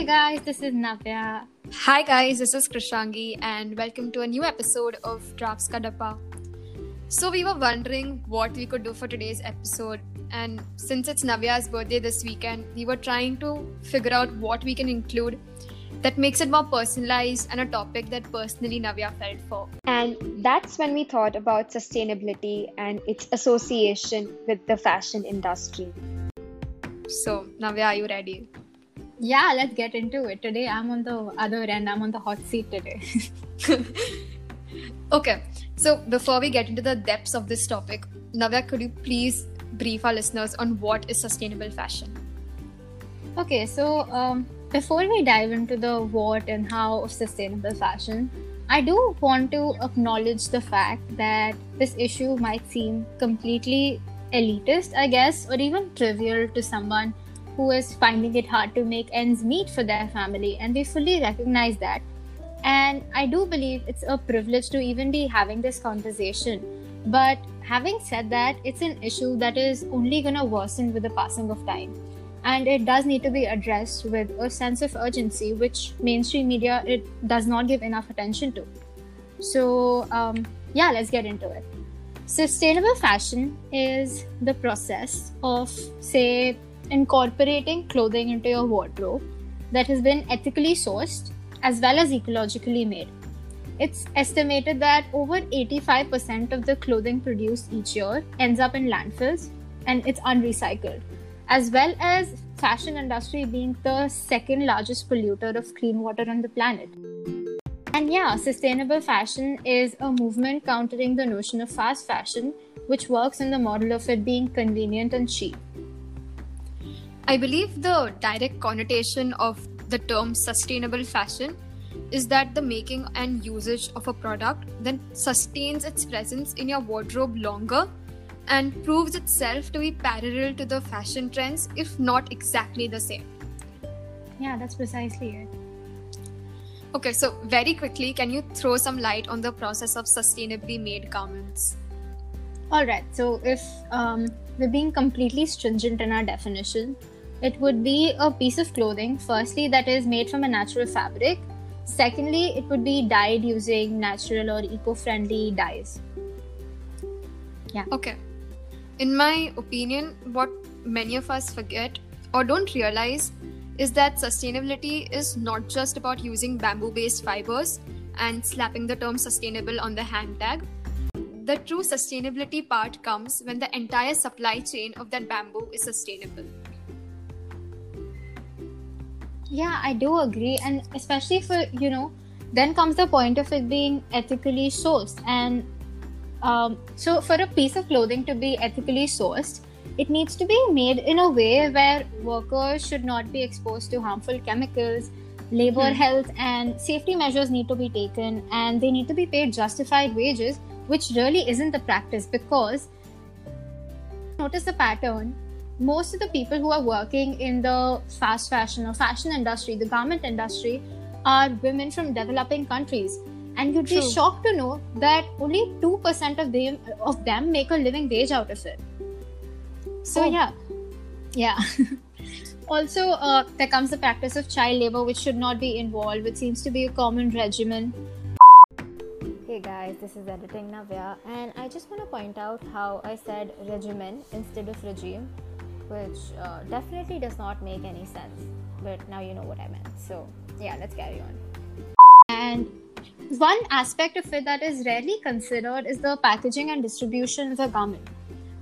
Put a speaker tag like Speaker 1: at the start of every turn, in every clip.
Speaker 1: Hey guys, this is Navya.
Speaker 2: Hi guys, this is Krishangi and welcome to a new episode of Drafts Ka Dabba. So we were wondering what we could do for today's episode and since it's Navya's birthday this weekend, we were trying to figure out what we can include that makes it more personalized and a topic that personally Navya felt for.
Speaker 3: And that's when we thought about sustainability and its association with the fashion industry.
Speaker 2: So, Navya, are you ready?
Speaker 1: Yeah, let's get into it. Today I'm on the other end, I'm on the hot seat today.
Speaker 2: okay, so before we get into the depths of this topic, Navya, could you please brief our listeners on what is sustainable fashion?
Speaker 1: Okay, so um, before we dive into the what and how of sustainable fashion, I do want to acknowledge the fact that this issue might seem completely elitist, I guess, or even trivial to someone who is finding it hard to make ends meet for their family, and we fully recognize that. And I do believe it's a privilege to even be having this conversation. But having said that, it's an issue that is only going to worsen with the passing of time and it does need to be addressed with a sense of urgency which mainstream media it does not give enough attention to so um, yeah let's get into it sustainable fashion is the process of say incorporating clothing into your wardrobe that has been ethically sourced as well as ecologically made it's estimated that over 85% of the clothing produced each year ends up in landfills and it's unrecycled as well as fashion industry being the second largest polluter of clean water on the planet. And yeah, sustainable fashion is a movement countering the notion of fast fashion, which works in the model of it being convenient and cheap.
Speaker 2: I believe the direct connotation of the term sustainable fashion is that the making and usage of a product then sustains its presence in your wardrobe longer and proves itself to be parallel to the fashion trends, if not exactly the same.
Speaker 1: Yeah, that's precisely it.
Speaker 2: Okay, so very quickly, can you throw some light on the process of sustainably made garments?
Speaker 1: All right, so if um, we're being completely stringent in our definition, it would be a piece of clothing, firstly, that is made from a natural fabric. Secondly, it would be dyed using natural or eco friendly dyes.
Speaker 2: Yeah. Okay in my opinion, what many of us forget or don't realize is that sustainability is not just about using bamboo based fibers and slapping the term sustainable on the hand tag. The true sustainability part comes when the entire supply chain of that bamboo is sustainable.
Speaker 1: Yeah, I do agree. And especially for, you know, then comes the point of it being ethically sourced. And um, so, for a piece of clothing to be ethically sourced, it needs to be made in a way where workers should not be exposed to harmful chemicals, labor hmm. health and safety measures need to be taken, and they need to be paid justified wages, which really isn't the practice because notice the pattern. Most of the people who are working in the fast fashion or fashion industry, the garment industry, are women from developing countries. And you'd True. be shocked to know that only 2% of them of them make a living wage out of it. So oh. yeah. Yeah. Also uh, there comes the practice of child labor which should not be involved which seems to be a common regimen.
Speaker 3: Hey guys, this is editing Navya, and I just want to point out how I said regimen instead of regime, which uh, definitely does not make any sense. But now you know what I meant. So, yeah, let's carry on.
Speaker 1: And one aspect of it that is rarely considered is the packaging and distribution of a garment,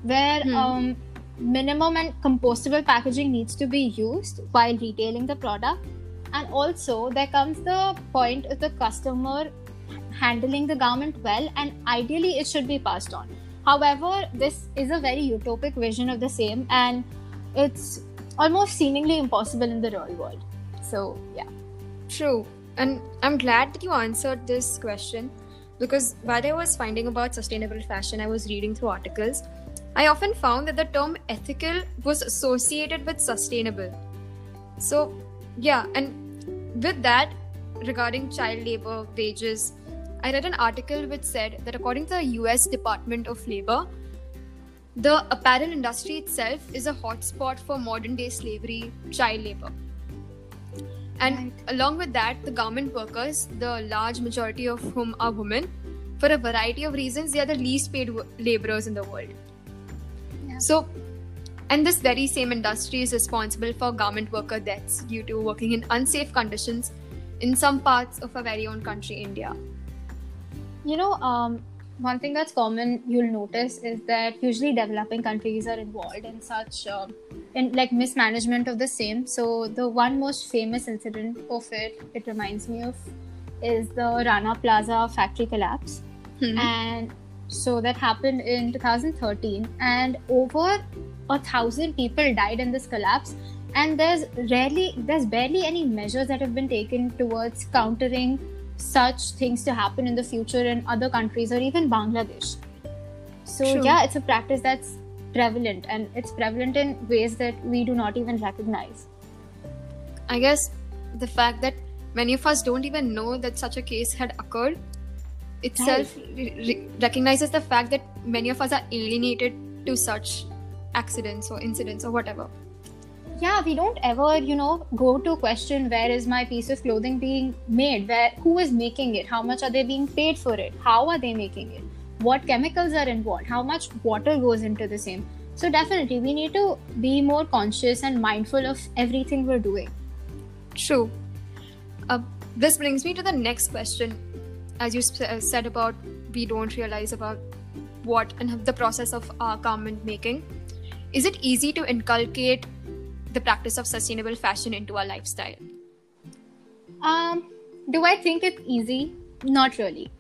Speaker 1: where hmm. um, minimum and compostable packaging needs to be used while retailing the product. And also, there comes the point of the customer handling the garment well, and ideally, it should be passed on. However, this is a very utopic vision of the same, and it's almost seemingly impossible in the real world. So, yeah.
Speaker 2: True. And I'm glad that you answered this question because while I was finding about sustainable fashion, I was reading through articles. I often found that the term ethical was associated with sustainable. So, yeah, and with that, regarding child labor, wages, I read an article which said that according to the US Department of Labor, the apparel industry itself is a hotspot for modern day slavery, child labor. And
Speaker 1: Right.
Speaker 2: along with that, the garment workers, the large majority of whom are women, for a variety of reasons, they are the least paid laborers in the world.
Speaker 1: Yeah.
Speaker 2: So, and this very same industry is responsible for garment worker deaths due to working in unsafe conditions in some parts of our very own country, India.
Speaker 1: You know, um, one thing that's common you'll notice is that usually developing countries are involved in such um in like mismanagement of the same. So the one most famous incident of it, it reminds me of, is the Rana Plaza factory collapse, and so that happened in 2013, and over a thousand people died in this collapse. And there's rarely, there's barely any measures that have been taken towards countering such things to happen in the future in other countries or even Bangladesh. So
Speaker 2: True.
Speaker 1: yeah, it's a practice that's prevalent and it's prevalent in ways that we do not even recognize.
Speaker 2: I guess the fact that many of us don't even know that such a case had occurred itself re- re- recognizes the fact that many of us are alienated to such accidents or incidents or whatever.
Speaker 1: Yeah, we don't ever, you know, go to question where is my piece of clothing being made, where who is making it, how much are they being paid for it, how are they making it, what chemicals are involved, how much water goes into the same. So definitely we need to be more conscious and mindful of everything we're doing.
Speaker 2: True. Uh, this brings me to the next question. As you sp- uh, said about we don't realize about what and the process of garment making. Is it easy to inculcate the practice of sustainable fashion into our lifestyle?
Speaker 1: Um, do I think it's easy? Not really.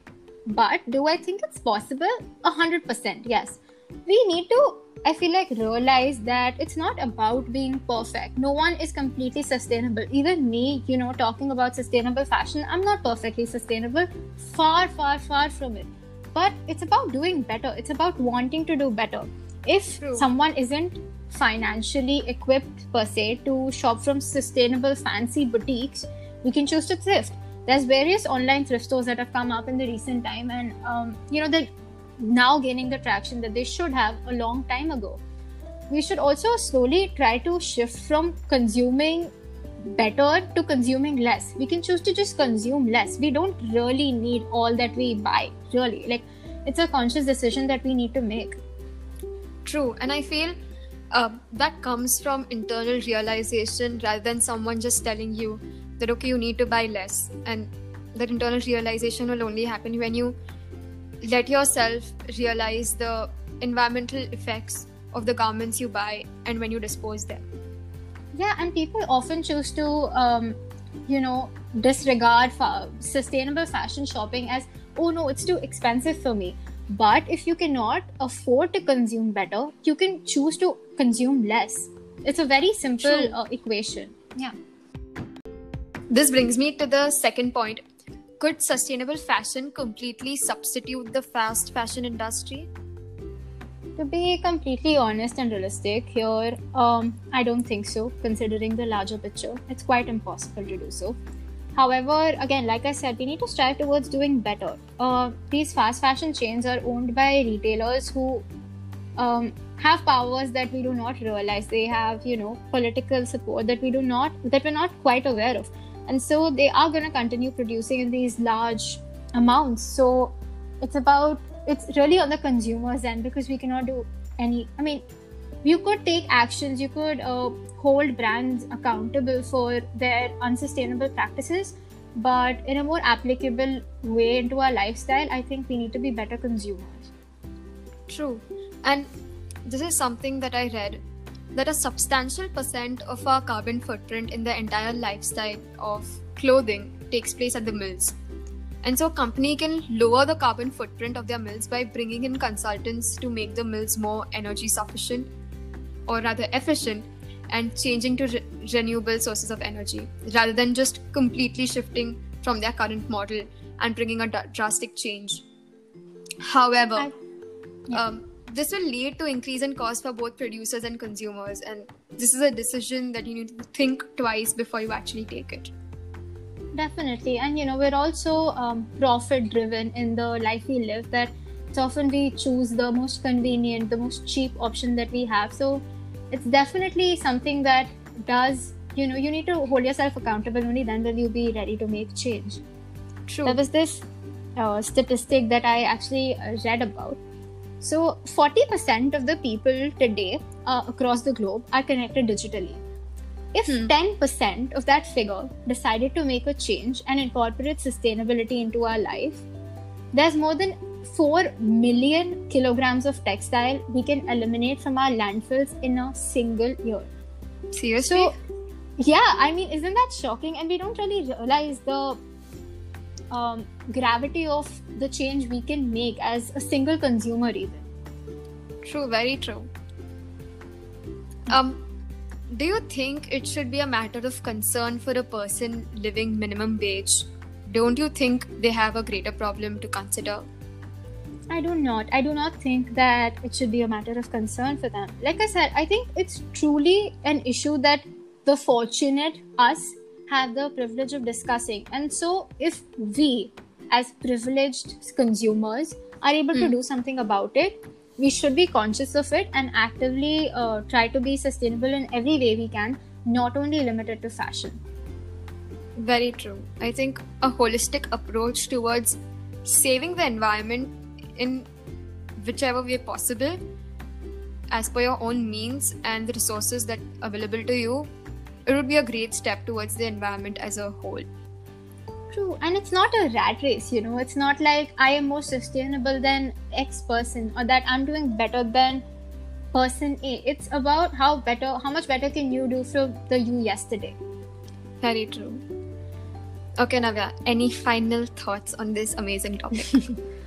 Speaker 1: But do I think it's possible? A hundred percent, yes. We need to, I feel like, realize that it's not about being perfect. No one is completely sustainable. Even me, you know, talking about sustainable fashion, I'm not perfectly sustainable. Far, far, far from it. But it's about doing better. It's about wanting to do better. If
Speaker 2: True.
Speaker 1: someone isn't financially equipped per se to shop from sustainable fancy boutiques, we can choose to thrift. There's various online thrift stores that have come up in the recent time, and um, you know they're now gaining the traction that they should have a long time ago. We should also slowly try to shift from consuming better to consuming less. We can choose to just consume less. We don't really need all that we buy. Really, like it's a conscious decision that we need to make.
Speaker 2: True, and I feel uh, that comes from internal realization rather than someone just telling you that okay, you need to buy less, and that internal realization will only happen when you let yourself realize the environmental effects of the garments you buy and when you dispose them.
Speaker 1: Yeah, and people often choose to, um, you know, disregard sustainable fashion shopping as, oh no, it's too expensive for me. But if you cannot afford to consume better, you can choose to consume less. It's a very simple uh, equation. Yeah.
Speaker 2: This brings me to the second point. Could sustainable fashion completely substitute the fast fashion industry?
Speaker 1: To be completely honest and realistic here, um, I don't think so, considering the larger picture. It's quite impossible to do so. However, again, like I said, we need to strive towards doing better. Uh, these fast fashion chains are owned by retailers who um, have powers that we do not realize. They have, you know, political support that we do not, that we're not quite aware of. And so they are going to continue producing in these large amounts. So it's about it's really on the consumers end because we cannot do any i mean you could take actions you could uh, hold brands accountable for their unsustainable practices but in a more applicable way into our lifestyle i think we need to be better consumers
Speaker 2: True. And this is something that I read that a substantial percent of our carbon footprint in the entire lifestyle of clothing takes place at the mills. And so, a company can lower the carbon footprint of their mills by bringing in consultants to make the mills more energy sufficient or rather efficient and changing to re- renewable sources of energy rather than just completely shifting from their current model and bringing a drastic change. However,
Speaker 1: I- yeah.
Speaker 2: um, this will lead to increase in cost for both producers and consumers, and this is a decision that you need to think twice before you actually take it.
Speaker 1: definitely and you know we're also um, profit driven in the life we live that it's often we choose the most convenient the most cheap option that we have so it's definitely something that does you know you need to hold yourself accountable only then will you be ready to make change
Speaker 2: True.
Speaker 1: there was this uh, statistic that i actually uh, read about so 40% of the people today uh, across the globe are connected digitally if
Speaker 2: Hmm.
Speaker 1: 10% of that figure decided to make a change and incorporate sustainability into our life there's more than 4 million kilograms of textile we can eliminate from our landfills in a single year
Speaker 2: Seriously?
Speaker 1: so, yeah, I mean, isn't that shocking? And we don't really realize the um, gravity of the change we can make as a single consumer, even.
Speaker 2: True, very true. Um, do you think it should be a matter of concern for a person living minimum wage? Don't you think they have a greater problem to consider?
Speaker 1: I do not. I do not think that it should be a matter of concern for them. Like I said, I think it's truly an issue that the fortunate, us, have the privilege of discussing. And so, if we, as privileged consumers, are able to
Speaker 2: Hmm.
Speaker 1: do something about it, we should be conscious of it and actively uh, try to be sustainable in every way we can, not only limited to fashion.
Speaker 2: Very true. I think a holistic approach towards saving the environment in whichever way possible, as per your own means and the resources that are available to you, it would be a great step towards the environment as a whole.
Speaker 1: True, and it's not a rat race, you know. It's not like I am more sustainable than X person or that I'm doing better than person A. It's about how better, how much better can you do from the you yesterday.
Speaker 2: Very true. Okay, Navya, any final thoughts on this amazing topic?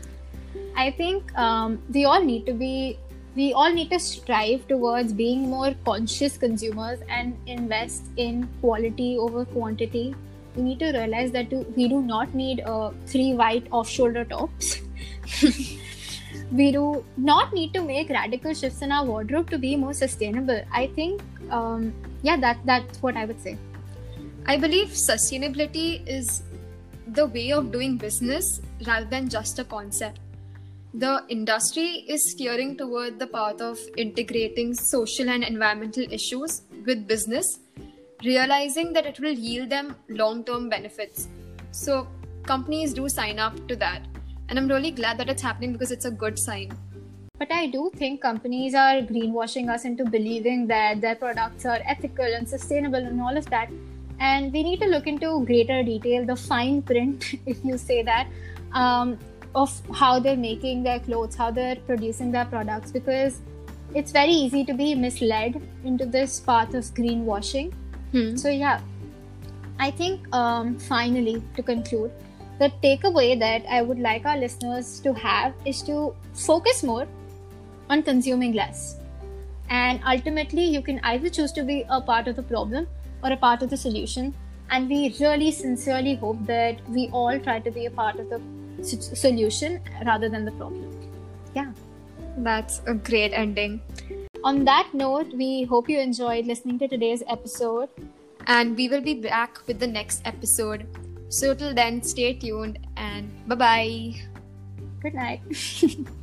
Speaker 1: I think um, we all need to be, we all need to strive towards being more conscious consumers and invest in quality over quantity. We need to realize that we do not need uh, three white off-shoulder tops. we do not need to make radical shifts in our wardrobe to be more sustainable. I think, um, yeah, that that's what I would say.
Speaker 2: I believe sustainability is the way of doing business rather than just a concept. The industry is steering toward the path of integrating social and environmental issues with business, realizing that it will yield them long term benefits. So, companies do sign up to that. And I'm really glad that it's happening because it's a good sign.
Speaker 1: But I do think companies are greenwashing us into believing that their products are ethical and sustainable and all of that. And we need to look into greater detail, the fine print, if you say that, um, of how they're making their clothes, how they're producing their products, because it's very easy to be misled into this path of greenwashing.
Speaker 2: Hmm.
Speaker 1: So, yeah, I think um, finally, to conclude, the takeaway that I would like our listeners to have is to focus more on consuming less. And ultimately, you can either choose to be a part of the problem or a part of the solution. And we really sincerely hope that we all try to be a part of the solution rather than the problem. Yeah.
Speaker 2: That's a great ending.
Speaker 1: On that note, we hope you enjoyed listening to today's episode.
Speaker 2: And we will be back with the next episode. So, till then, stay tuned and bye bye.
Speaker 1: Good night.